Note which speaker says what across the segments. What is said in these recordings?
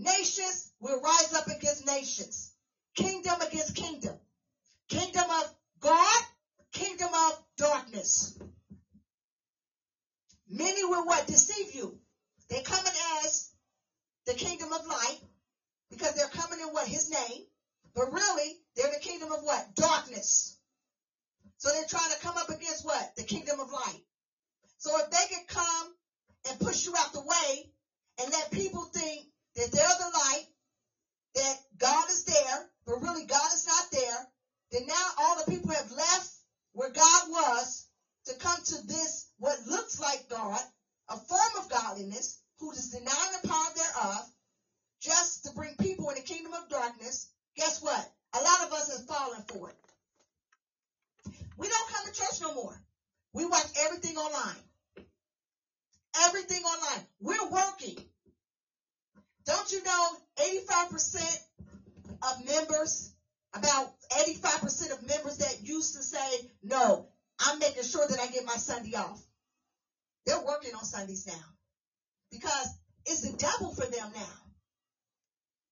Speaker 1: Nations will rise up against nations. Kingdom against kingdom. Kingdom of God, kingdom of darkness. Many will what? Deceive you. They're coming as the kingdom of light because they're coming in what? His name. But really, they're the kingdom of what? Darkness. So they're trying to come up against what? The kingdom of light. So if they can come and push you out the way and let people think that they're the light, that God is there, but really God is not there, then now all the people have left where God was to come to this, what looks like God, a form of godliness, who is denying the power thereof, just to bring people in the kingdom of darkness. Guess what? A lot of us have fallen for it. We don't come to church no more. We watch everything online. Everything online. We're working. You know 85% of members, about 85% of members that used to say, no, I'm making sure that I get my Sunday off. They're working on Sundays now because it's the devil for them now.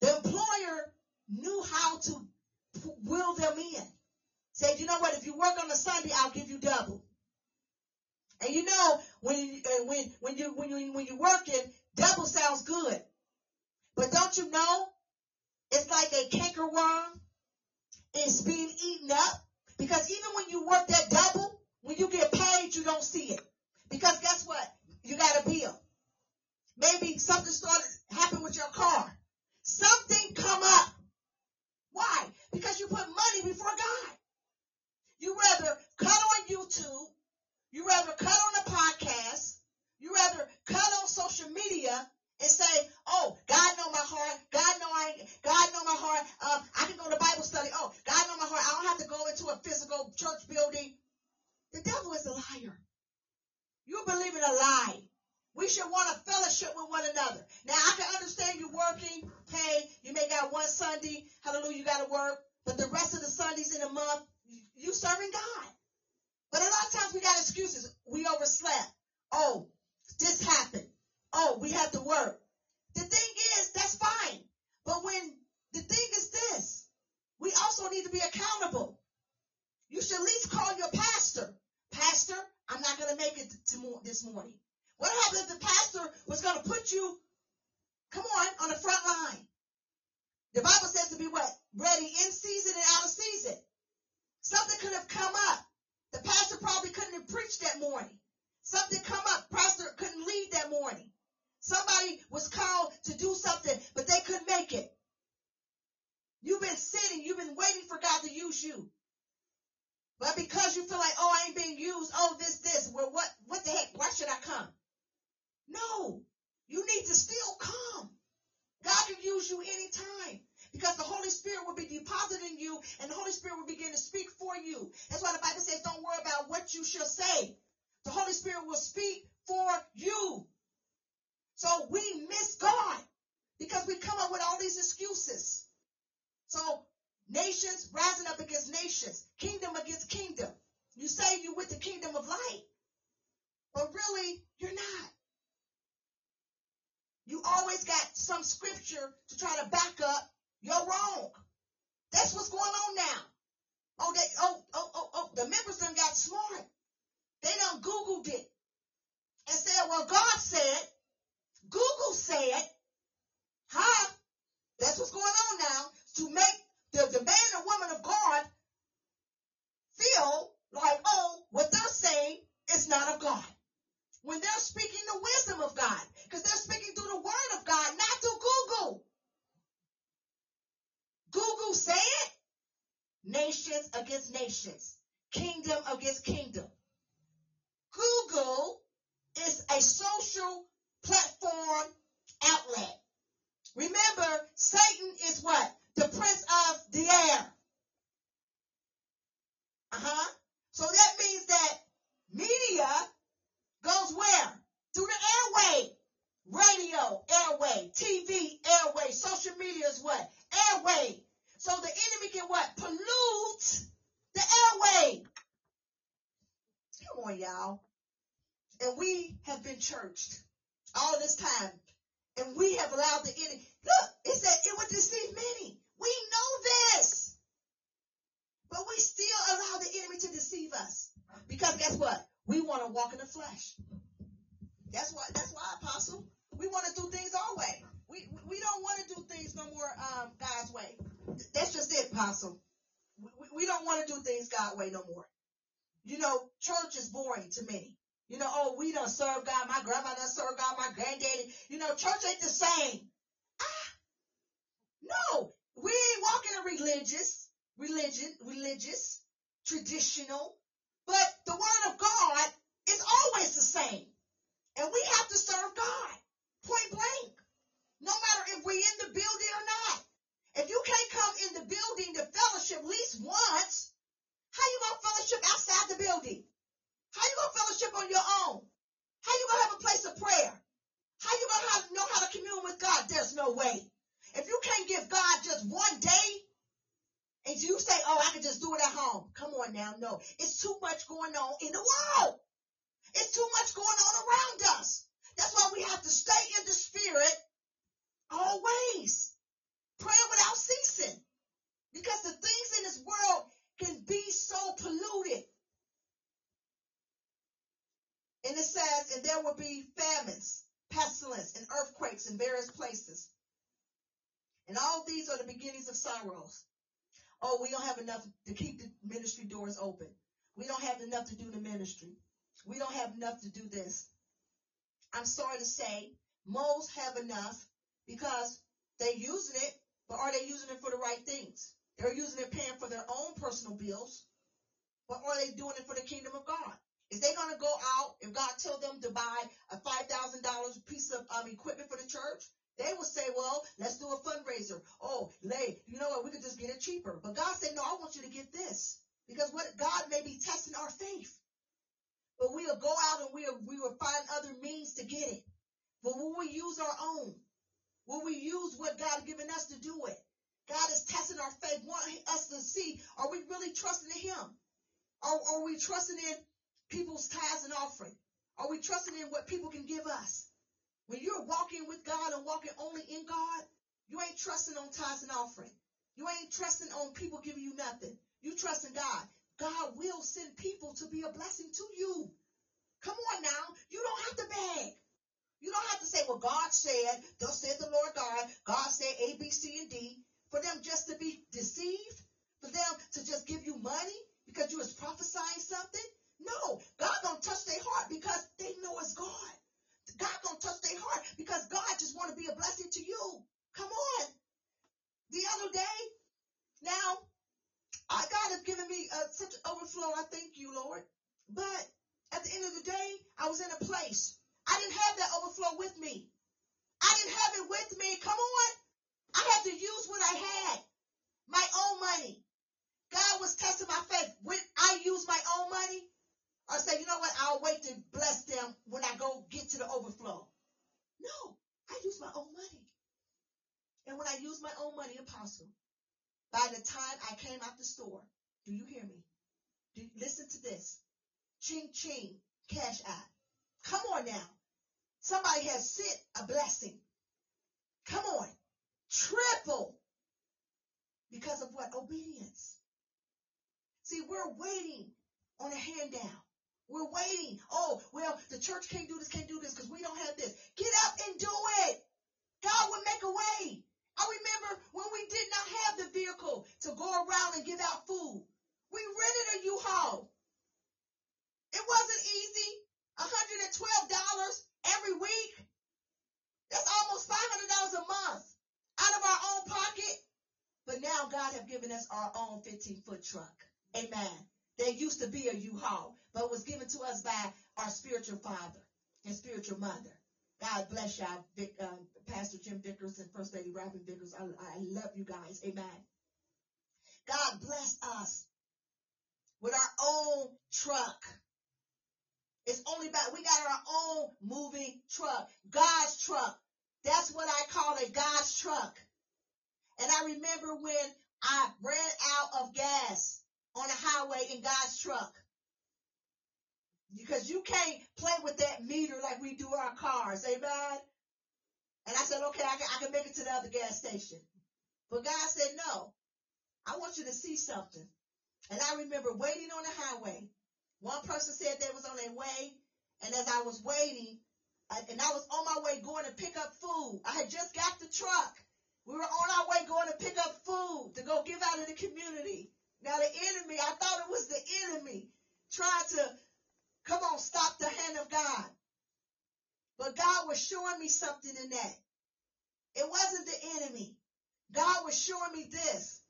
Speaker 1: The employer knew how to will them in. Said, you know what? If you work on a Sunday, I'll give you double. And you know when you, uh, when when you when you when you're working, double sounds good. But don't you know? It's like a cankerworm. It's being eaten up because even when you work that double, when you get paid, you don't see it. Because guess what? You got a bill. Maybe something started happen with your car. Something come up. Why? Because you put money before God. You rather cut on YouTube. You rather cut on a podcast. You rather cut on social media and say, "Oh, God know my heart. God know I. God know my heart. Um, I can go to Bible study. Oh, God know my heart. I don't have to go into a physical church building." The devil is a liar. You believe in a lie. We should want a fellowship with one another. Now I can understand you working. Hey, you may got one Sunday. Hallelujah, you got to work. But the rest of the Sundays in a month, you serving God. But a lot of times we got excuses. We overslept. Oh, this happened. Oh, we have to work. The thing is, that's fine. But when the thing is this, we also need to be accountable. You should at least call your pastor. Pastor, I'm not going to make it to this morning. What happens if the pastor was going to put you, come on, on the front line? The Bible says to be what? Ready in season and out of season. Something could have come up. The pastor probably couldn't have preached that morning. Something come up. Pastor couldn't lead that morning. Somebody was called to do something, but they couldn't make it. You've been sitting, you've been waiting for God to use you. But because you feel like, oh, I ain't being used, oh, this, this, well, what, what the heck? Why should I come? No, you need to still come. God can use you anytime because the Holy Spirit will be depositing you and the Holy Spirit will begin to speak for you. That's why the Bible says, don't worry about what you shall say. The Holy Spirit will speak for you. So we miss God because we come up with all these excuses. So nations rising up against nations, kingdom against kingdom. You say you with the kingdom of light, but really you're not. You always got some scripture to try to back up you're wrong. That's what's going on now. Oh, they, oh, oh, oh, oh, the members done got smart. They done Googled it and said, well, God said, Google said, God? There's no way. If you can't give God just one day, and you say, oh, I can just do it at home. Come on now. No, it's too much going on in the world. It's too much going on around us. That's why we have to stay in the spirit always. Praying without ceasing. Because the things in this world can be so polluted. And it says, and there will be famines, pestilence, and earthquakes in various places. And all these are the beginnings of sorrows. Oh, we don't have enough to keep the ministry doors open. We don't have enough to do the ministry. We don't have enough to do this. I'm sorry to say, most have enough because they're using it, but are they using it for the right things? They're using it paying for their own personal bills, but are they doing it for the kingdom of God? Is they going to go out if God tell them to buy a $5,000 piece of um, equipment for the church? They will say, well, let's do a fundraiser. Oh, lay, you know what? We could just get it cheaper. But God said, no, I want you to get this because what God may be testing our faith. But we'll go out and we'll, we will find other means to get it. But will we use our own? Will we use what God given us to do it? God is testing our faith, wanting us to see, are we really trusting in Him? Or are we trusting in people's tithes and offering? Are we trusting in what people can give us? When you're walking with God and walking only in God, you ain't trusting on tithes and offering. You ain't trusting on people giving you nothing. You trust in God. God will send people to be a blessing to you. Come on now. You don't have to beg. You don't have to say, well, God said, thus said the Lord God, God said A, B, C, and D, for them just to be deceived, for them to just give you money because you was prophesying something. No, God gonna touch their heart because they know it's God. God gonna touch their heart because God just want to be a blessing to you. Come on. The other day, now I, God has given me uh, such overflow. I thank you, Lord. But at the end of the day, I was in a place. I didn't have that overflow with me. I didn't have it with me. Come on. I had to use what I had. My own money. God was testing my faith. When I use my own money, I say, you know what? I'll wait to bless them when I go get to the overflow. No, I use my own money. And when I use my own money, apostle, by the time I came out the store, do you hear me? Do you, listen to this. Ching ching, cash out. Come on now. Somebody has sent a blessing. Come on. Triple. Because of what? Obedience. See, we're waiting on a handout. We're waiting. Oh, well, the church can't do this, can't do this because we don't have this. Get up and do it. God will make a way. 18 foot truck. Amen. There used to be a U-Haul, but was given to us by our spiritual father and spiritual mother. God bless y'all, uh, Pastor Jim Vickers and First Lady Robin Vickers. I, I love you guys. Amen. God bless us with our own truck. It's only about, we got our own moving truck, God's truck. That's what I call it, God's truck. And I remember when I ran out of gas on a highway in God's truck. Because you can't play with that meter like we do our cars. Amen. And I said, okay, I can, I can make it to the other gas station. But God said, no, I want you to see something. And I remember waiting on the highway. One person said they was on their way And as I was waiting, and I was on my way going to pick up food. I had just got the truck. We were on our way going to pick up food to go give out in the community. Now the enemy, I thought it was the enemy trying to come on, stop the hand of God. But God was showing me something in that. It wasn't the enemy. God was showing me this.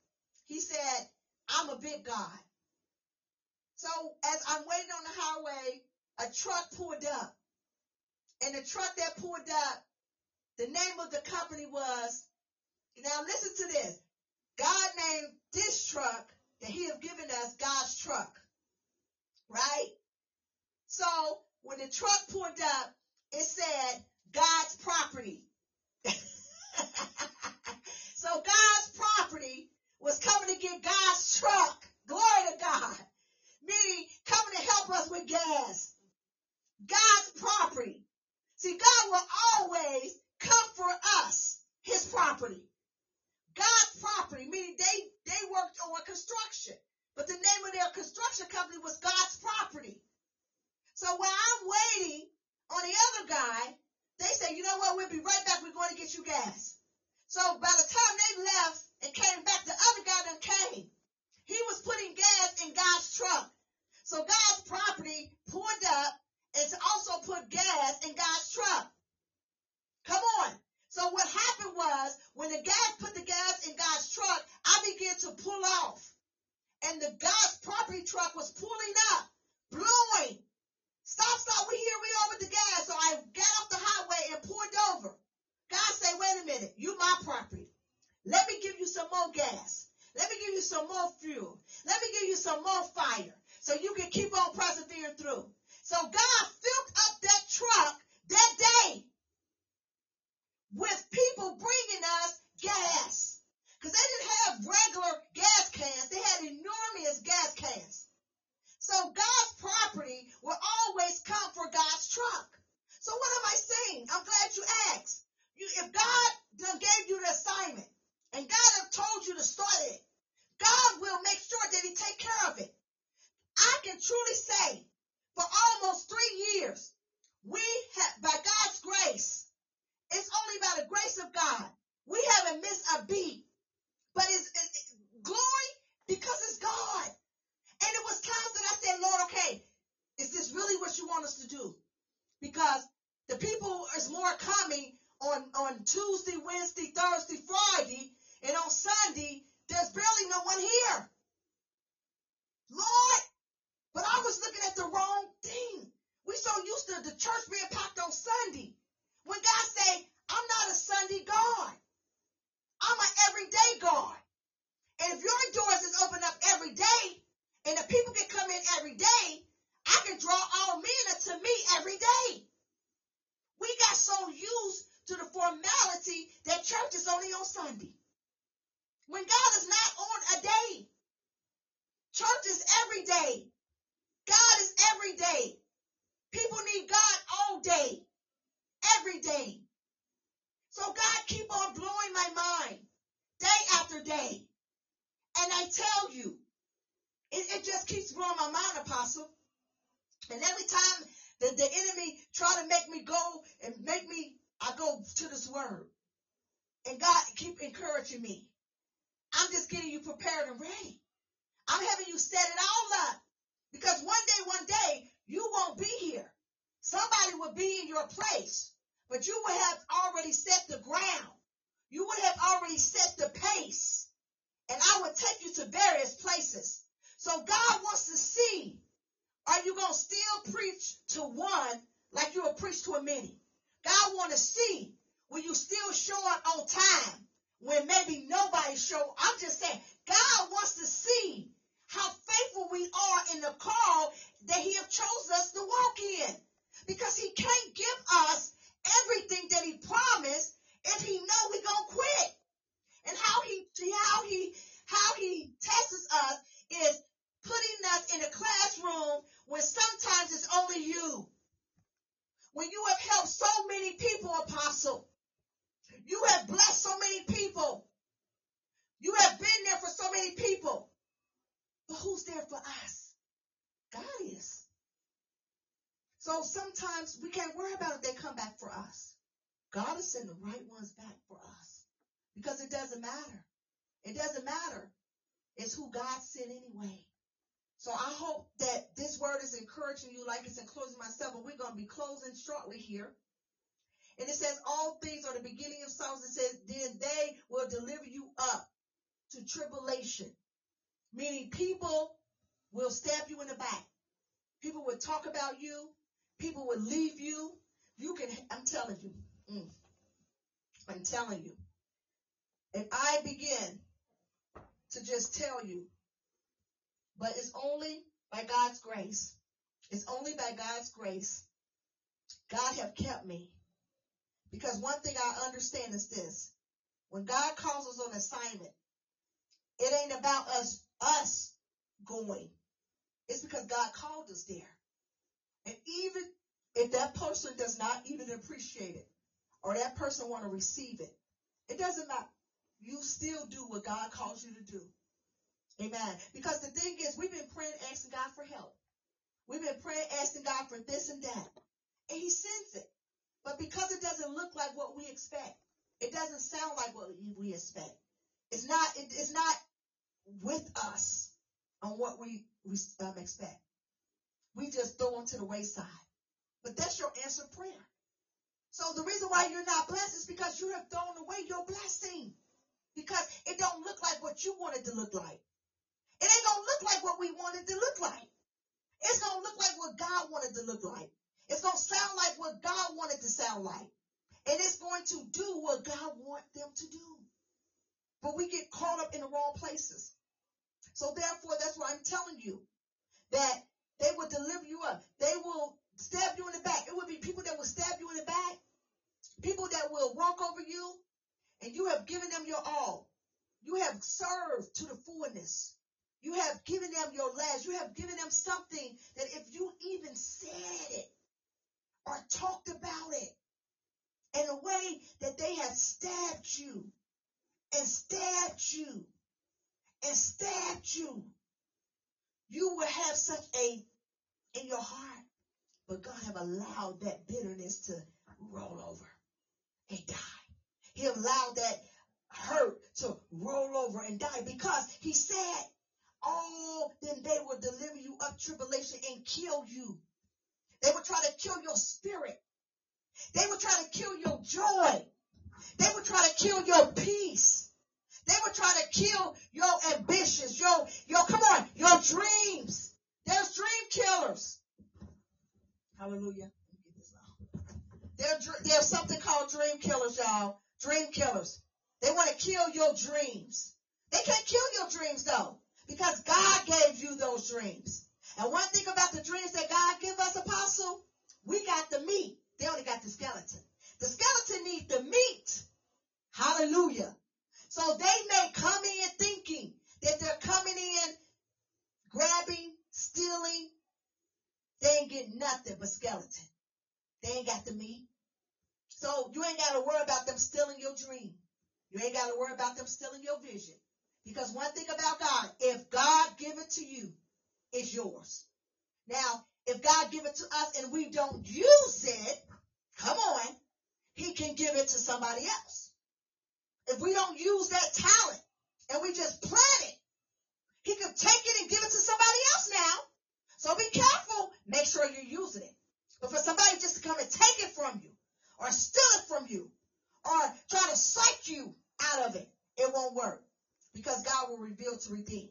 Speaker 1: He said, I'm a big God. So as I'm waiting on the highway, a truck pulled up. And the truck that pulled up, the name of the company was, now listen to this. God named this truck that he have given us God's truck. Right? So when the truck pulled up, it said God's property. so God's property was coming to get God's truck. Glory to God. Meaning coming to help us with gas. God's property. See, God will always come for us, his property. God's property, meaning they, they worked on construction. But the name of their construction company was God's property. So while I'm waiting on the other guy, they say, you know what, we'll be right back. We're going to get you gas. So by the time they left and came back, the other guy done came. He was putting gas in God's truck. So God's property pulled up and also put gas in God's truck. Come on. So what happened was when the gas put the gas in God's truck, I began to pull off. And the God's property truck was pulling up, blowing. Stop, stop, we here, we over the gas. So I got off the highway and pulled over. God say, wait a minute, you my property. Let me give you some more gas. Let me give you some more fuel. Let me give you some more fire so you can keep on persevering through. So God filled up that truck that day with people bringing us gas. Cause they didn't have regular gas cans. They had enormous gas cans. So God's property will always come for God's truck. So what am I saying? I'm glad you asked. You, if God done gave you the assignment and God have told you to start it, God will make sure that he take care of it. I can truly say for almost three years, we have, by God's grace, it's only by the grace of God, we haven't missed a beat. But it's, it's glory because it's God. And it was times that I said, Lord, okay, is this really what you want us to do? Because the people is more coming on, on Tuesday, Wednesday, Thursday, Friday, and on Sunday, there's barely no one here. Lord, but I was looking at the wrong thing. We so used to the church being packed on Sunday. When God say, I'm not a Sunday God. I'm an everyday God. And if your doors is open up every day, and the people can come in every day, I can draw all men unto me every day. We got so used to the formality that church is only on Sunday. When God is not on a day. Church is every day. God is every day. People need God all day, every day. So God keep on blowing my mind day after day. And I tell you, it, it just keeps blowing my mind, Apostle. And every time the, the enemy try to make me go and make me, I go to this word. And God encouraging me. I'm just getting you prepared and ready. I'm having you set it all up. Because one day, one day, you won't be here. Somebody will be in your place, but you would have already set the ground. You would have already set the pace. And I would take you to various places. So God wants to see, are you going to still preach to one like you will preach to a many? God want to see, will you still show up on time when maybe nobody show? I'm just saying, God wants to see how faithful we are in the call that he has chose us to walk in. Because he can't give us everything that he promised if he know we gonna quit. And how he, how he, how he tests us is putting us in a classroom when sometimes it's only you. When you have helped so many people, apostle, you have blessed so many people. You have been there for so many people. But who's there for us? God is. So So sometimes we can't worry about if they come back for us. God will send the right ones back for us because it doesn't matter. It doesn't matter. It's who God sent anyway. So I hope that this word is encouraging you like it's encouraging myself, but we're going to be closing shortly here. And it says, all things are the beginning of sorrows. It says, then they will deliver you up to tribulation. Meaning people will stab you in the back. People will talk about you. People will leave you. You can, I'm telling you, mm, I'm telling you. And I begin to just tell you, but it's only by God's grace. It's only by God's grace. God have kept me. Because one thing I understand is this. When God calls us on assignment, it ain't about us, us going. It's because God called us there. And even if that person does not even appreciate it, or that person want to receive it, it doesn't matter. You still do what God calls you to do. Amen. Because the thing is, we've been praying, asking God for help. We've been praying, asking God for this and that. And he sends it. But because it doesn't look like what we expect, it doesn't sound like what we expect. It's not, it, it's not with us on what we, we um, expect. We just throw them to the wayside. But that's your answer prayer. So the reason why you're not blessed is because you have thrown away your blessing. Because it don't look like what you wanted to look like. It ain't gonna look like what we wanted to look like. It's gonna look like what God wanted to look like. It's going to sound like what God wanted to sound like. And it's going to do what God wants them to do. But we get caught up in the wrong places. So therefore, that's why I'm telling you that they will deliver you up. They will stab you in the back. It will be people that will stab you in the back. People that will walk over you and you have given them your all. You have served to the fullness. You have given them your last. You have given them something that if you even said it, or talked about it in a way that they have stabbed you and stabbed you and stabbed you, you will have such a in your heart. But God have allowed that bitterness to roll over and die. He allowed that hurt to roll over and die because he said, Oh, then they will deliver you up tribulation and kill you. They would try to kill your spirit. They would try to kill your joy. They would try to kill your peace. They would try to kill your ambitions, your, your, come on, your dreams. There's dream killers. Hallelujah. There, there's something called dream killers, y'all. Dream killers. They want to kill your dreams. They can't kill your dreams though, because God gave you those dreams. And one thing about the dreams that God give us, apostle, we got the meat. They only got the skeleton. The skeleton needs the meat. Hallelujah. So they may come in thinking that they're coming in grabbing, stealing. They ain't getting nothing but skeleton. They ain't got the meat. So you ain't got to worry about them stealing your dream. You ain't got to worry about them stealing your vision. Because one thing about God, if God give it to you, it's yours. Now, if God give it to us and we don't use it, come on, he can give it to somebody else. If we don't use that talent and we just plant it, he can take it and give it to somebody else now. So be careful. Make sure you're using it. But for somebody just to come and take it from you or steal it from you or try to psych you out of it, it won't work because God will reveal to redeem.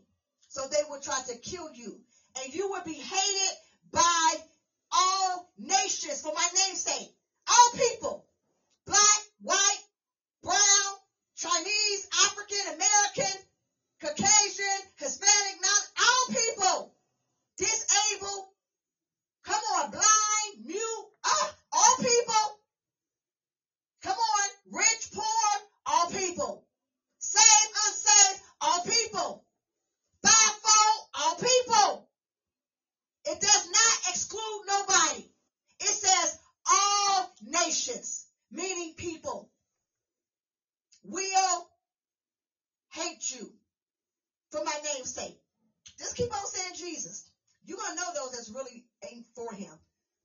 Speaker 1: Will try to kill you and you will be hated by all nations for my name's sake. All people. Black, white, brown, Chinese, African, American, Caucasian, Hispanic, not all people. Disabled. Come on, blind, mute, ah, all people. Come on, rich, poor, all people. Saved, unsaved, all people. Fivefold, all people. It does not exclude nobody. It says all nations, meaning people, will you for my name's sake. Just keep on saying Jesus. You're going to know those that's really ain't for him.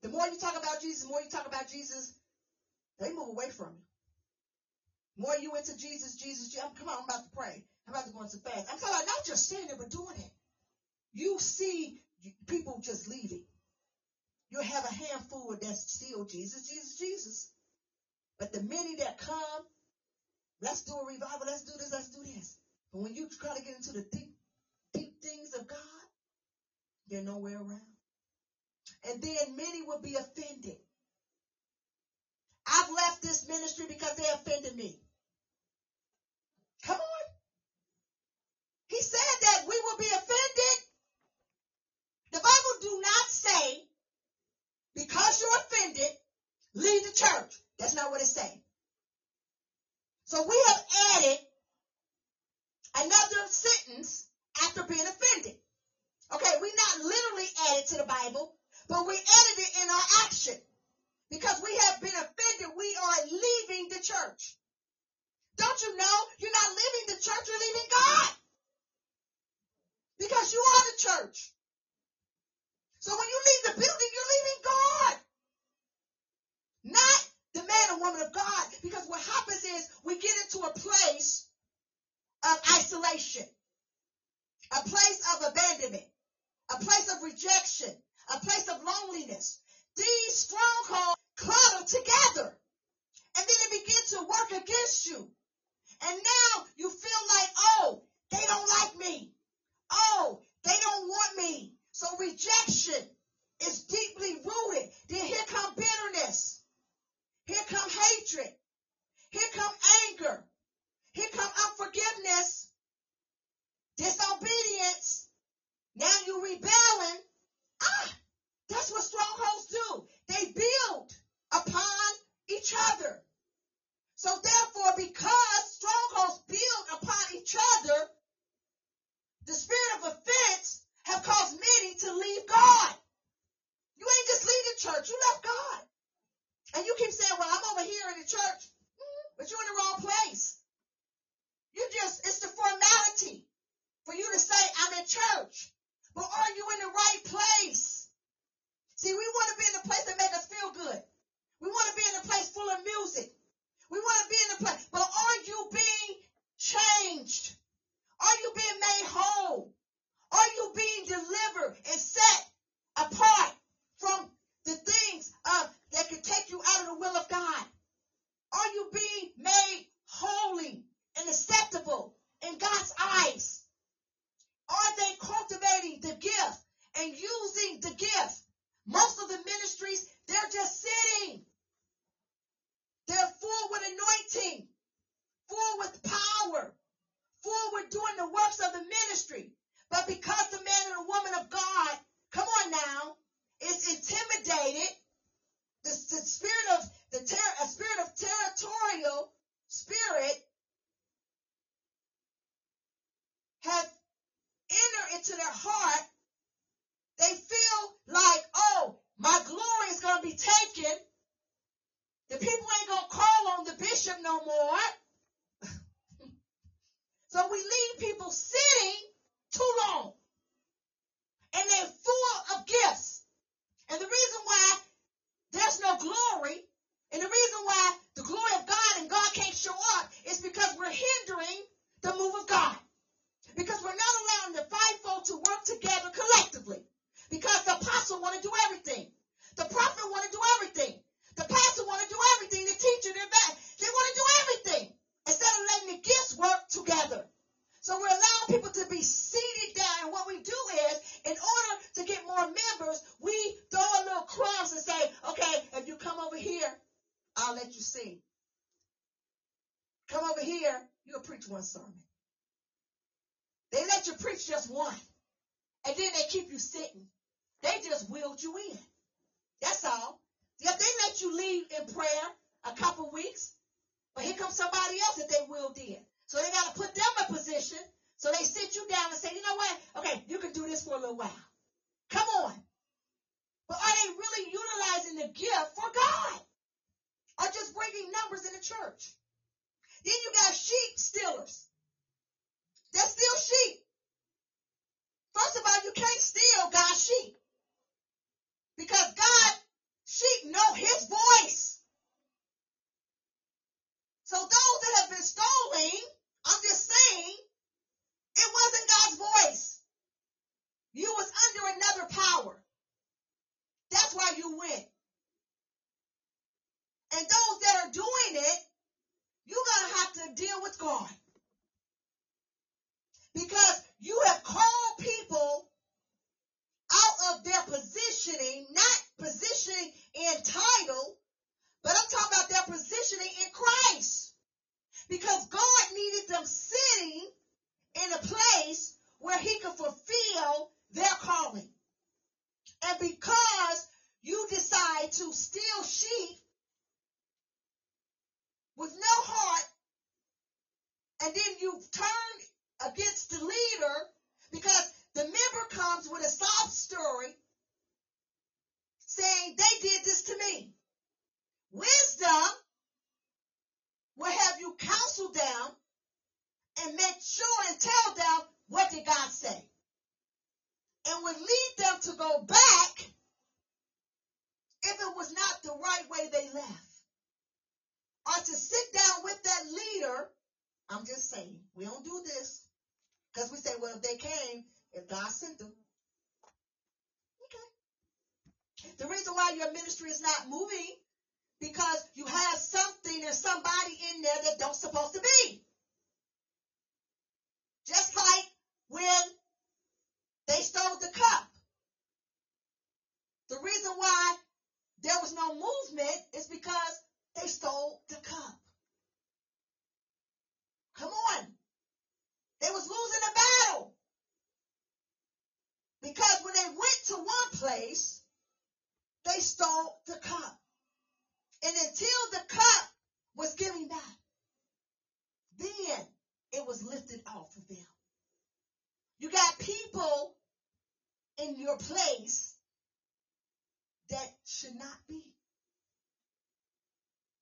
Speaker 1: The more you talk about Jesus, the more you talk about Jesus, they move away from you. More you into Jesus, Jesus, Jesus, come on, I'm about to pray. I'm about to go into fast. I'm talking about not just saying it, but doing it. You see people just leaving. You'll have a handful that's still Jesus, Jesus, Jesus. But the many that come, let's do a revival, let's do this, let's do this. But when you try to get into the deep, deep things of God, they're nowhere around. And then many will be offended. I've left this ministry because they offended me. Come on. He said that we will be offended. The Bible do not say, because you're offended, leave the church. That's not what it says. So we have added sentence after being offended. Okay, we not literally added to the Bible, but we added it in our action. Because we have been offended, we are leaving the church. Don't you know you're not leaving the church, you're leaving God. Because you are the church. So when you leave the building, you're leaving God. Not the man or woman of God. Because what happens is we get into a place of isolation, a place of abandonment, a place of rejection, a place of loneliness. These strongholds clutter together. And then it begins to work against you. And now you feel like, oh, they don't like me. Oh, they don't want me. So rejection is deeply rooted. Then here come bitterness. Here come hatred. Here come anger. Here come unforgiveness. Place, they stole the cup. And until the cup was given back, then it was lifted off of them. You got people in your place that should not be.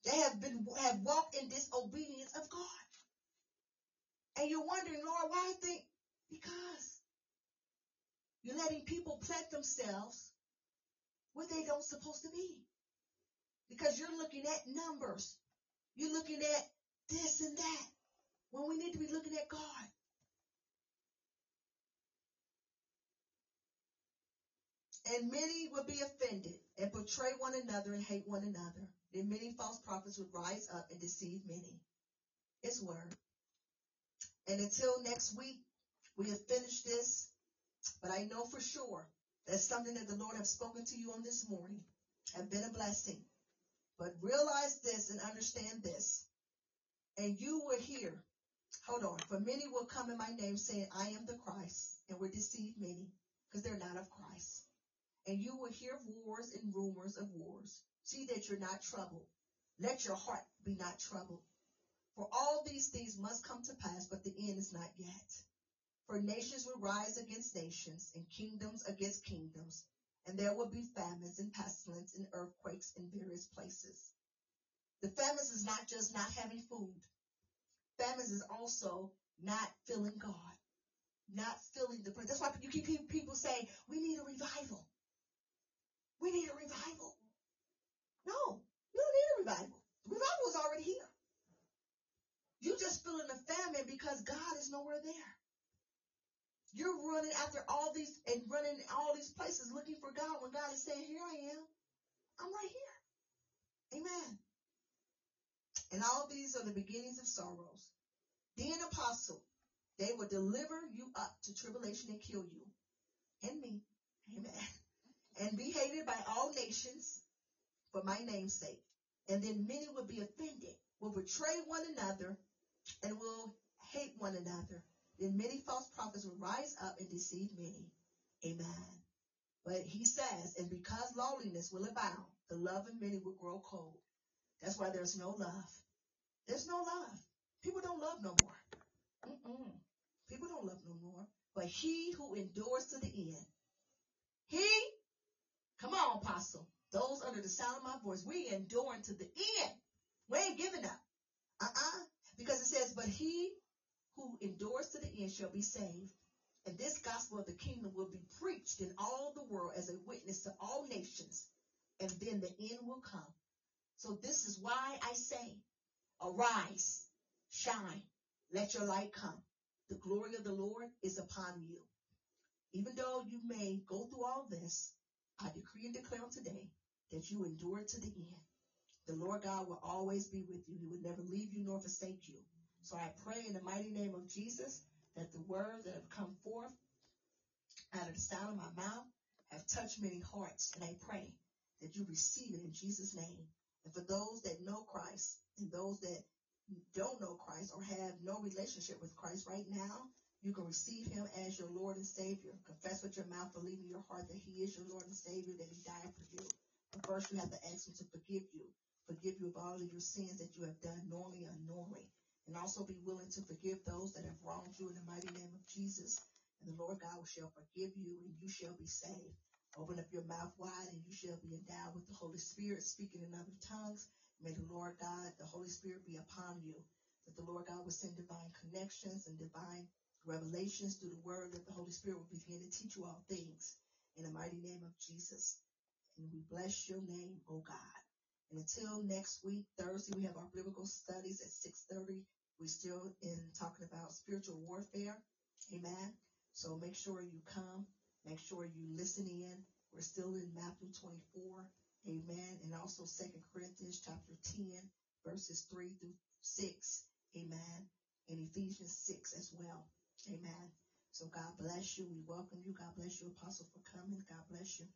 Speaker 1: They have been have walked in disobedience of God. And you're wondering, Lord, why because you're letting people plant themselves where they don't supposed to be. Because you're looking at numbers. You're looking at this and that. When we need to be looking at God. And many will be offended and betray one another and hate one another. Then many false prophets would rise up and deceive many. It's word. And until next week, we have finished this. But I know for sure that's something that the Lord has spoken to you on this morning have been a blessing. But realize this and understand this. And you will hear, hold on, for many will come in my name saying, I am the Christ, and will deceive many because they're not of Christ. And you will hear wars and rumors of wars. See that you're not troubled. Let your heart be not troubled. For all these things must come to pass, but the end is not yet. For nations will rise against nations, and kingdoms against kingdoms, and there will be famines and pestilence and earthquakes in various places. The famines is not just not having food. Famines is also not feeling God, not feeling the. That's why you keep people say we need a revival. We need a revival. No, you don't need a revival. The revival is already here. You just feeling the famine because God is nowhere there. You're running after all these and running all these places looking for God when God is saying, Here I am. I'm right here. Amen. And all these are the beginnings of sorrows. Then apostle, they will deliver you up to tribulation and kill you. And me. Amen. And be hated by all nations for my name's sake. And then many will be offended, will betray one another, and will hate one another. Then many false prophets will rise up and deceive many. Amen. But he says, and because lawlessness will abound, the love of many will grow cold. That's why there's no love. There's no love. People don't love no more. Mm-mm. People don't love no more. But he who endures to the end, he, come on, apostle, those under the sound of my voice, we enduring to the end. We ain't giving up. Uh-uh. Because it says, but he who endures to the end shall be saved. And this gospel of the kingdom will be preached in all the world as a witness to all nations. And then the end will come. So this is why I say, arise, shine, let your light come. The glory of the Lord is upon you. Even though you may go through all this, I decree and declare today that you endure to the end. The Lord God will always be with you. He will never leave you nor forsake you. So I pray in the mighty name of Jesus that the words that have come forth out of the sound of my mouth have touched many hearts. And I pray that you receive it in Jesus' name. And for those that know Christ and those that don't know Christ or have no relationship with Christ right now, you can receive him as your Lord and Savior. Confess with your mouth, believe in your heart that he is your Lord and Savior, that he died for you. But first you have to ask him to forgive you. Forgive you of all of your sins that you have done knowingly or unknowingly. And also be willing to forgive those that have wronged you in the mighty name of Jesus. And the Lord God shall forgive you and you shall be saved. Open up your mouth wide and you shall be endowed with the Holy Spirit speaking in other tongues. May the Lord God, the Holy Spirit be upon you. That the Lord God will send divine connections and divine revelations through the word that the Holy Spirit will begin to teach you all things in the mighty name of Jesus. And we bless your name, oh God. And until next week, Thursday, we have our biblical studies at 6.30. We're still in talking about spiritual warfare. Amen. So make sure you come. Make sure you listen in. We're still in Matthew 24. Amen. And also Second Corinthians chapter 10, verses 3 through 6. Amen. And Ephesians 6 as well. Amen. So God bless you. We welcome you. God bless you, Apostle, for coming. God bless you.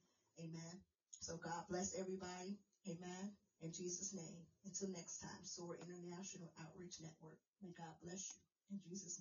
Speaker 1: Amen. So God bless everybody. Amen. In Jesus' name. Until next time, SOAR International Outreach Network. May God bless you. In Jesus'